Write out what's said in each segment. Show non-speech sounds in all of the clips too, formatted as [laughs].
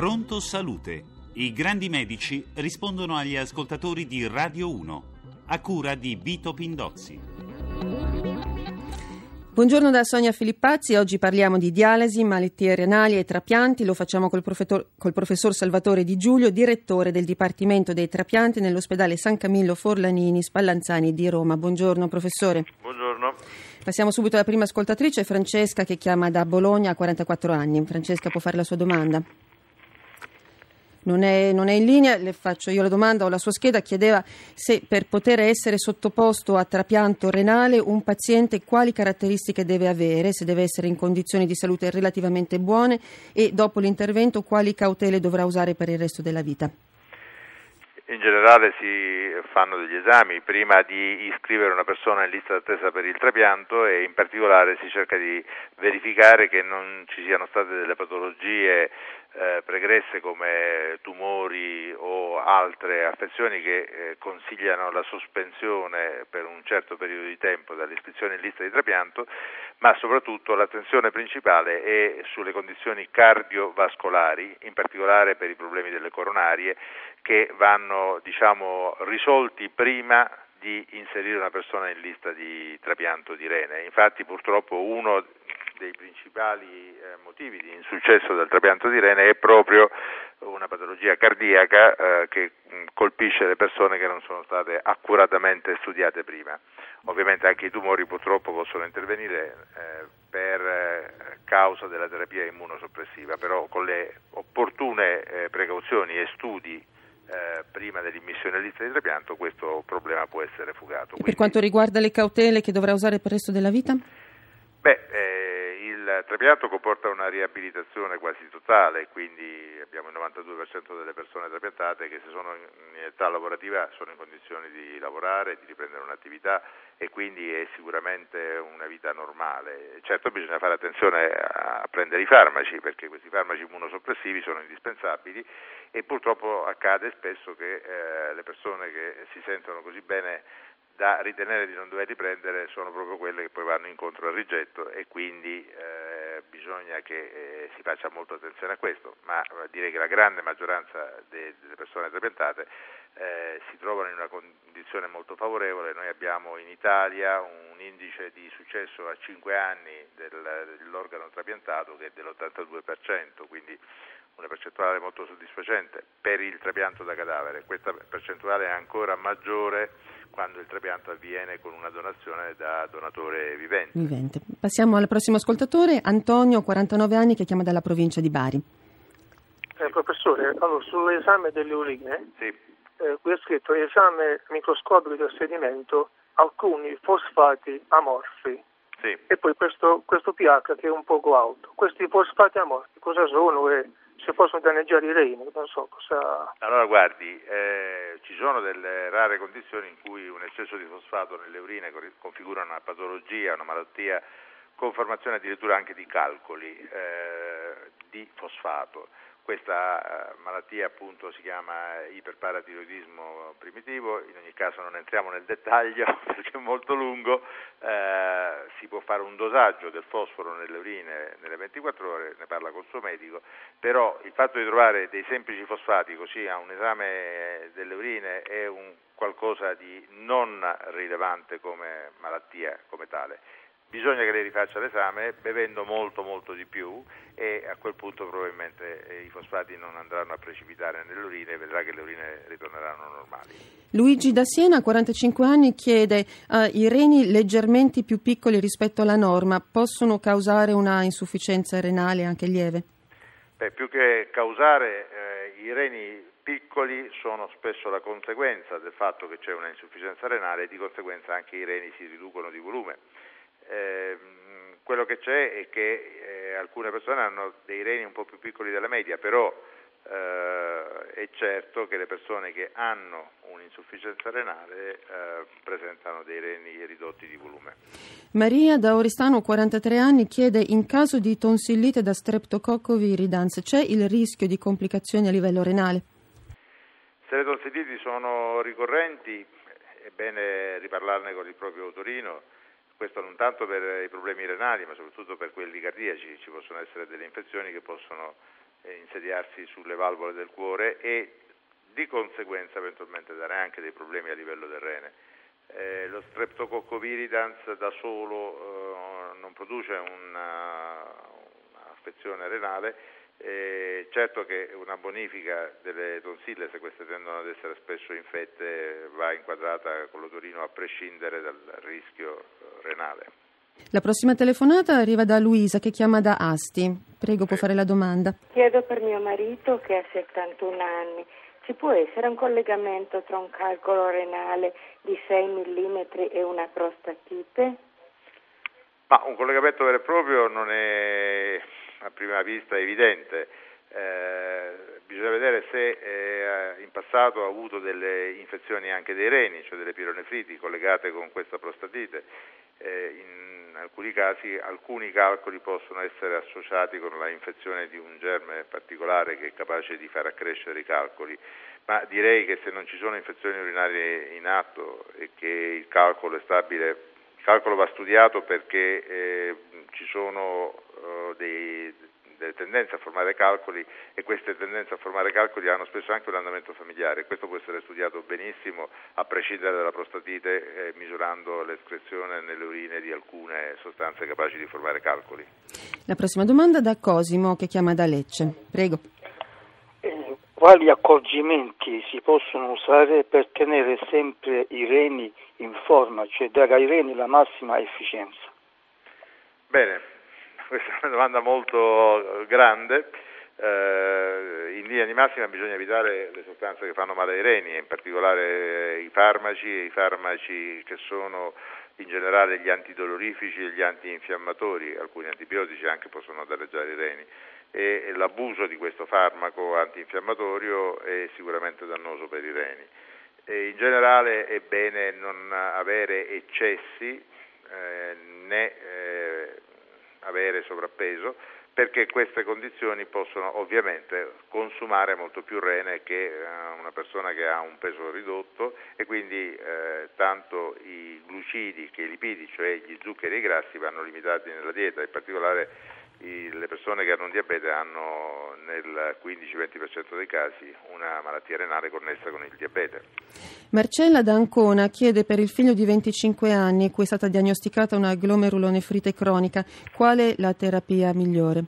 Pronto Salute. I grandi medici rispondono agli ascoltatori di Radio 1, a cura di Vito Pindozzi. Buongiorno da Sonia Filippazzi, oggi parliamo di dialisi, malattie renali e trapianti, lo facciamo col, col, professor Salvatore Di Giulio, direttore del Dipartimento dei Trapianti nell'ospedale San Camillo Forlanini Spallanzani di Roma. Buongiorno professore. Buongiorno. Passiamo subito alla prima ascoltatrice, Francesca, che chiama da Bologna a 44 anni. Francesca può fare la sua domanda non è, non è, in linea, le faccio io la domanda, ho la sua scheda, chiedeva se per poter essere sottoposto a trapianto renale un paziente quali caratteristiche deve avere, se deve essere in condizioni di salute relativamente buone e dopo l'intervento quali cautele dovrà usare per il resto della vita. In generale si fanno degli esami prima di iscrivere una persona in lista d'attesa per il trapianto e in particolare si cerca di verificare che non ci siano state delle patologie eh, pregresse come tumori o altre affezioni che eh, consigliano la sospensione per un certo periodo di tempo dall'iscrizione in lista di trapianto, ma soprattutto l'attenzione principale è sulle condizioni cardiovascolari, in particolare per i problemi delle coronarie, che vanno diciamo, risolti prima di inserire una persona in lista di trapianto di rene. Infatti purtroppo uno dei principali eh, motivi di insuccesso del trapianto di rene è proprio una patologia cardiaca eh, che mh, colpisce le persone che non sono state accuratamente studiate prima. Ovviamente anche i tumori purtroppo possono intervenire eh, per eh, causa della terapia immunosoppressiva, però con le opportune eh, precauzioni e studi eh, prima dell'immissione in lista di trapianto questo problema può essere fugato. Quindi, per quanto riguarda le cautele che dovrà usare per il resto della vita? Beh, il trapianto comporta una riabilitazione quasi totale, quindi abbiamo il 92% delle persone trapiantate che se sono in età lavorativa sono in condizioni di lavorare, di riprendere un'attività e quindi è sicuramente una vita normale. Certo bisogna fare attenzione a prendere i farmaci perché questi farmaci immunosoppressivi sono indispensabili e purtroppo accade spesso che eh, le persone che si sentono così bene da ritenere di non doverli prendere sono proprio quelle che poi vanno incontro al rigetto e quindi eh, bisogna che eh, si faccia molta attenzione a questo, ma eh, direi che la grande maggioranza de- delle persone trapiantate eh, si trovano in una condizione molto favorevole, noi abbiamo in Italia un indice di successo a 5 anni del, dell'organo trapiantato che è dell'82%, quindi una percentuale molto soddisfacente per il trapianto da cadavere, questa percentuale è ancora maggiore quando il trapianto avviene con una donazione da donatore vivente. vivente. Passiamo al prossimo ascoltatore, Antonio, 49 anni, che chiama dalla provincia di Bari. Eh, professore, allora, sull'esame delle urine, sì. eh, qui è scritto esame microscopico del sedimento, alcuni fosfati amorfi. Sì. E poi questo, questo pH che è un poco alto. Questi fosfati amorfi cosa sono e se possono danneggiare i reni, non so cosa... Allora guardi, eh, ci sono delle rare condizioni in cui un eccesso di fosfato nelle urine configura una patologia, una malattia con formazione addirittura anche di calcoli eh, di fosfato. Questa eh, malattia appunto si chiama iperparatiroidismo primitivo, in ogni caso non entriamo nel dettaglio [laughs] perché è molto lungo, eh, può fare un dosaggio del fosforo nelle urine nelle 24 ore, ne parla col suo medico, però il fatto di trovare dei semplici fosfati così a un esame delle urine è un qualcosa di non rilevante come malattia come tale bisogna che lei rifaccia l'esame bevendo molto molto di più e a quel punto probabilmente eh, i fosfati non andranno a precipitare nelle urine e vedrà che le urine ritorneranno normali. Luigi da Siena, 45 anni, chiede uh, i reni leggermente più piccoli rispetto alla norma possono causare una insufficienza renale anche lieve? Beh, più che causare eh, i reni piccoli sono spesso la conseguenza del fatto che c'è una insufficienza renale e di conseguenza anche i reni si riducono di volume eh, quello che c'è è che eh, alcune persone hanno dei reni un po' più piccoli della media, però eh, è certo che le persone che hanno un'insufficienza renale eh, presentano dei reni ridotti di volume. Maria da Oristano, 43 anni, chiede in caso di tonsillite da streptococco viridans c'è il rischio di complicazioni a livello renale? Se le tonsilliti sono ricorrenti è bene riparlarne con il proprio autorino questo non tanto per i problemi renali ma soprattutto per quelli cardiaci, ci possono essere delle infezioni che possono eh, insediarsi sulle valvole del cuore e di conseguenza eventualmente dare anche dei problemi a livello del rene. Eh, lo streptococco viridans da solo non produce una, un'affezione renale, eh, certo che una bonifica delle tonsille, se queste tendono ad essere spesso infette, va inquadrata con l'odorino a prescindere dal rischio eh, renale. La prossima telefonata arriva da Luisa che chiama da Asti. Prego, può fare la domanda. Chiedo per mio marito che ha 71 anni. Ci può essere un collegamento tra un calcolo renale di 6 mm e una prostatite? Ma un collegamento vero e proprio non è a prima vista evidente. Eh, bisogna vedere se eh, in passato ha avuto delle infezioni anche dei reni, cioè delle pironefriti collegate con questa prostatite. Eh, in alcuni casi alcuni calcoli possono essere associati con la infezione di un germe particolare che è capace di far accrescere i calcoli, ma direi che se non ci sono infezioni urinarie in atto e che il calcolo è stabile, il calcolo va studiato perché eh, ci sono uh, dei, delle tendenze a formare calcoli e queste tendenze a formare calcoli hanno spesso anche un andamento familiare. Questo può essere studiato benissimo a prescindere dalla prostatite eh, misurando l'escrezione nelle urine di alcune sostanze capaci di formare calcoli. La prossima domanda da Cosimo che chiama da Lecce. Prego. Eh, quali accorgimenti si possono usare per tenere sempre i reni in forma, cioè dare ai reni la massima efficienza? Bene, questa è una domanda molto grande. Eh, in linea di massima bisogna evitare le sostanze che fanno male ai reni, in particolare i farmaci i farmaci che sono in generale gli antidolorifici e gli antinfiammatori, alcuni antibiotici anche possono danneggiare i reni e l'abuso di questo farmaco antinfiammatorio è sicuramente dannoso per i reni. E in generale è bene non avere eccessi eh, né eh, avere sovrappeso perché queste condizioni possono ovviamente consumare molto più rene che eh, una persona che ha un peso ridotto e quindi eh, tanto i glucidi che i lipidi, cioè gli zuccheri e i grassi vanno limitati nella dieta, in particolare i, le persone che hanno un diabete hanno nel 15-20% dei casi una malattia renale connessa con il diabete. Marcella D'Ancona chiede per il figlio di 25 anni cui è stata diagnosticata una glomerulonefrite cronica qual è la terapia migliore?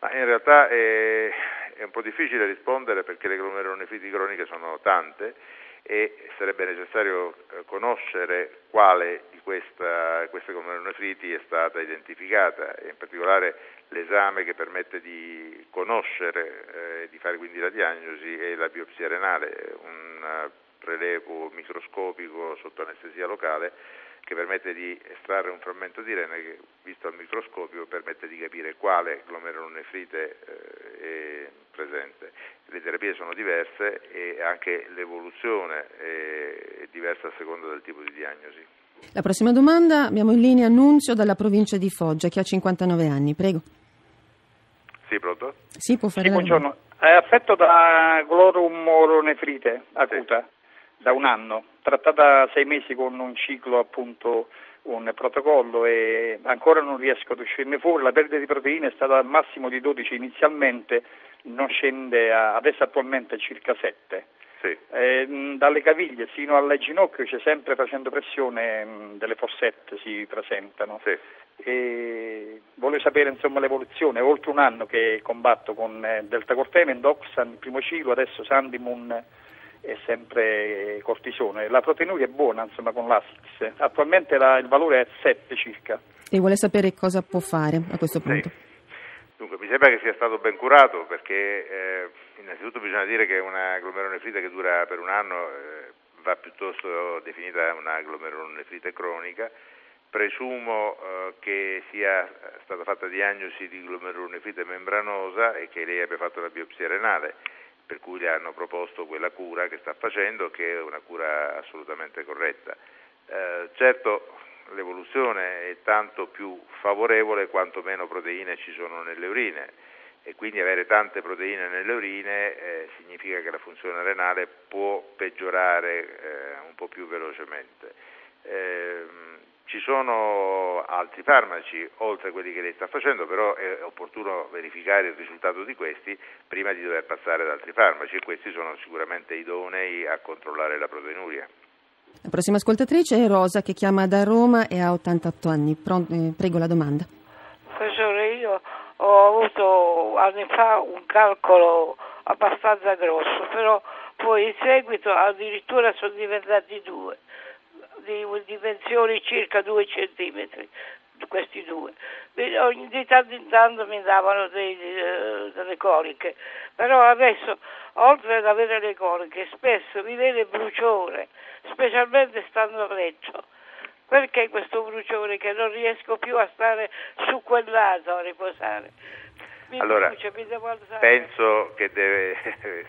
Ma in realtà è, è un po' difficile rispondere perché le glomerulonefriti croniche sono tante e sarebbe necessario eh, conoscere quale questa, queste glomerulonefriti è stata identificata in particolare l'esame che permette di conoscere eh, di fare quindi la diagnosi è la biopsia renale, un eh, prelevo microscopico sotto anestesia locale che permette di estrarre un frammento di rene che visto al microscopio permette di capire quale glomerulonefrite eh, è presente. Le terapie sono diverse e anche l'evoluzione è diversa a seconda del tipo di diagnosi. La prossima domanda abbiamo in linea Annunzio dalla provincia di Foggia che ha 59 anni. Prego. Sì, pronto? Sì, può fare sì, buongiorno. È affetto da glomerulonefrite acuta sì. da un anno, trattata sei mesi con un ciclo appunto un protocollo e ancora non riesco ad uscirne fuori, la perdita di proteine è stata al massimo di 12 inizialmente, non scende a, adesso attualmente circa 7. Sì. Eh, dalle caviglie fino alle ginocchio c'è sempre facendo pressione mh, delle fossette si presentano. Sì. E voglio sapere insomma, l'evoluzione, è oltre un anno che combatto con eh, Delta Corteme, Doxan, il primo ciclo, adesso Sandimun e sempre cortisone. La proteinuria è buona insomma, con l'Asix, attualmente la, il valore è 7 circa. E vuole sapere cosa può fare a questo punto? Sì. Dunque, mi sembra che sia stato ben curato perché eh, innanzitutto bisogna dire che una glomerulonefrite che dura per un anno eh, va piuttosto definita una glomerulonefrite cronica. Presumo eh, che sia stata fatta diagnosi di glomerulonefrite membranosa e che lei abbia fatto la biopsia renale, per cui le hanno proposto quella cura che sta facendo, che è una cura assolutamente corretta. Eh, certo, l'evoluzione è tanto più favorevole quanto meno proteine ci sono nelle urine e quindi avere tante proteine nelle urine eh, significa che la funzione renale può peggiorare eh, un po' più velocemente. Eh, Ci sono altri farmaci, oltre a quelli che lei sta facendo, però è opportuno verificare il risultato di questi prima di dover passare ad altri farmaci e questi sono sicuramente idonei a controllare la proteinuria. La prossima ascoltatrice è Rosa che chiama da Roma e ha 88 anni. Eh, prego la domanda. Professore, io ho avuto anni fa un calcolo abbastanza grosso, però poi in seguito addirittura sono diventati due di dimensioni circa 2 centimetri, questi due. Di tanto in tanto mi davano dei, eh, delle coliche, però adesso oltre ad avere le coliche spesso mi viene bruciore, specialmente stando a letto. Perché questo bruciore che non riesco più a stare su quel lato a riposare? Mi allora, brucia, penso che deve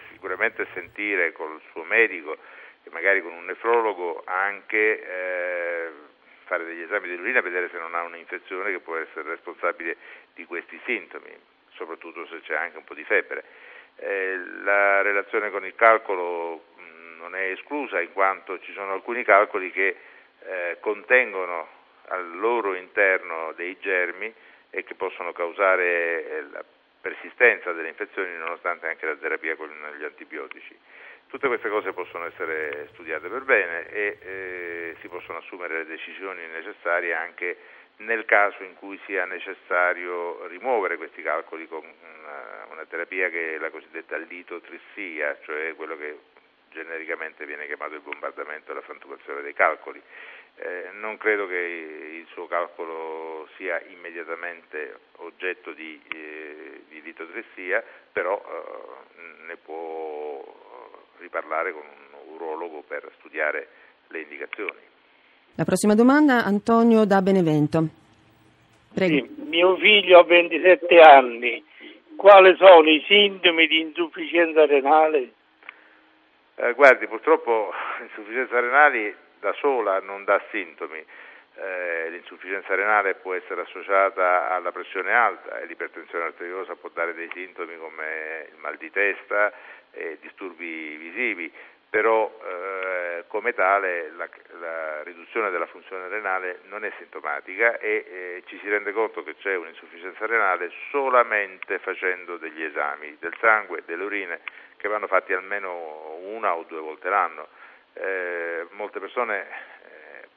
[laughs] sicuramente sentire col suo medico e magari con un nefrologo anche eh, fare degli esami dell'urina e vedere se non ha un'infezione che può essere responsabile di questi sintomi, soprattutto se c'è anche un po' di febbre. Eh, la relazione con il calcolo mh, mm, non è esclusa in quanto ci sono alcuni calcoli che eh, contengono al loro interno dei germi e che possono causare eh, la persistenza delle infezioni nonostante anche la terapia con gli antibiotici. Tutte queste cose possono essere studiate per bene e eh, si possono assumere le decisioni necessarie anche nel caso in cui sia necessario rimuovere questi calcoli con una, una terapia che è la cosiddetta litotrissia, cioè quello che genericamente viene chiamato il bombardamento e la frantumazione dei calcoli. Eh, non credo che il suo calcolo sia immediatamente oggetto di, eh, di litotrissia, però eh, ne può riparlare con un urologo per studiare le indicazioni. La prossima domanda, Antonio da Benevento. Prego. Sì, mio figlio ha 27 anni. Quali sono i sintomi di insufficienza renale? Eh, guardi, purtroppo [laughs] l'insufficienza renale da sola non dà sintomi. Eh, l'insufficienza renale può essere associata alla pressione alta e l'ipertensione arteriosa può dare dei sintomi come il mal di testa, e disturbi visivi, però eh, come tale la, la, riduzione della funzione renale non è sintomatica e eh, ci si rende conto che c'è un'insufficienza renale solamente facendo degli esami del sangue delle urine che vanno fatti almeno una o due volte l'anno. Eh, molte persone eh,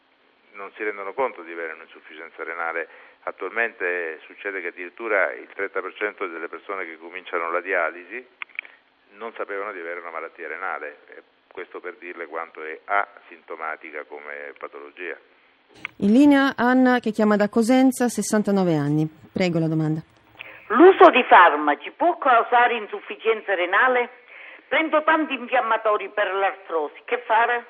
non si rendono conto di avere un'insufficienza renale. Attualmente succede che addirittura il 30% delle persone che cominciano la dialisi non sapevano di avere una malattia renale, questo per dirle quanto è asintomatica come patologia. In linea Anna che chiama da Cosenza, 69 anni. Prego la domanda. L'uso di farmaci può causare insufficienza renale? Prendo tanti infiammatori per l'artrosi, che fare?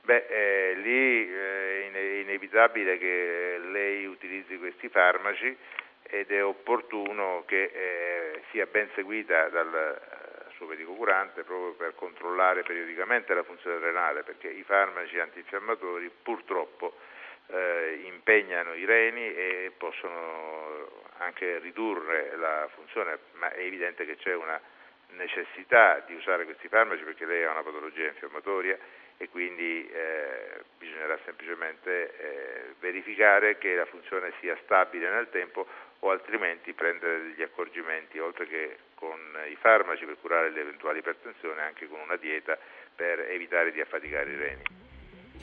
Beh, eh, lì eh, è inevitabile che lei utilizzi questi farmaci ed è opportuno che eh, sia ben seguita dal eh, suo medico curante proprio per controllare periodicamente la funzione renale perché i farmaci antinfiammatori purtroppo eh, impegnano i reni e possono anche ridurre la funzione, ma è evidente che c'è una necessità di usare questi farmaci perché lei ha una patologia infiammatoria e quindi eh, bisognerà semplicemente eh, verificare che la funzione sia stabile nel tempo o altrimenti prendere degli accorgimenti oltre che con i farmaci per curare le eventuali ipertensioni anche con una dieta per evitare di affaticare i reni.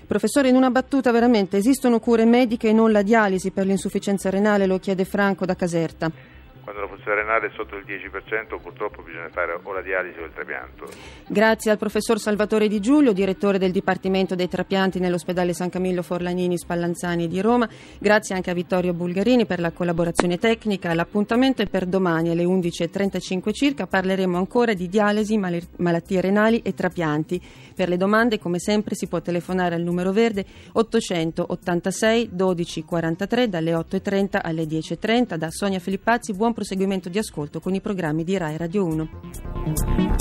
Professore, in una battuta veramente, esistono cure mediche e non la dialisi per l'insufficienza renale? Lo chiede Franco da Caserta quando la funzione renale è sotto il 10% purtroppo bisogna fare o la dialisi o il trapianto. Grazie al professor Salvatore Di Giulio, direttore del Dipartimento dei Trapianti nell'ospedale San Camillo Forlanini Spallanzani di Roma. Grazie anche a Vittorio Bulgarini per la collaborazione tecnica. L'appuntamento è per domani alle 11.35 circa. Parleremo ancora di dialisi, malattie renali e trapianti. Per le domande, come sempre, si può telefonare al numero verde 886 12 43 dalle 8.30 alle 10.30. Da Sonia Filippazzi, buon proseguimento di ascolto con i programmi di Rai Radio 1.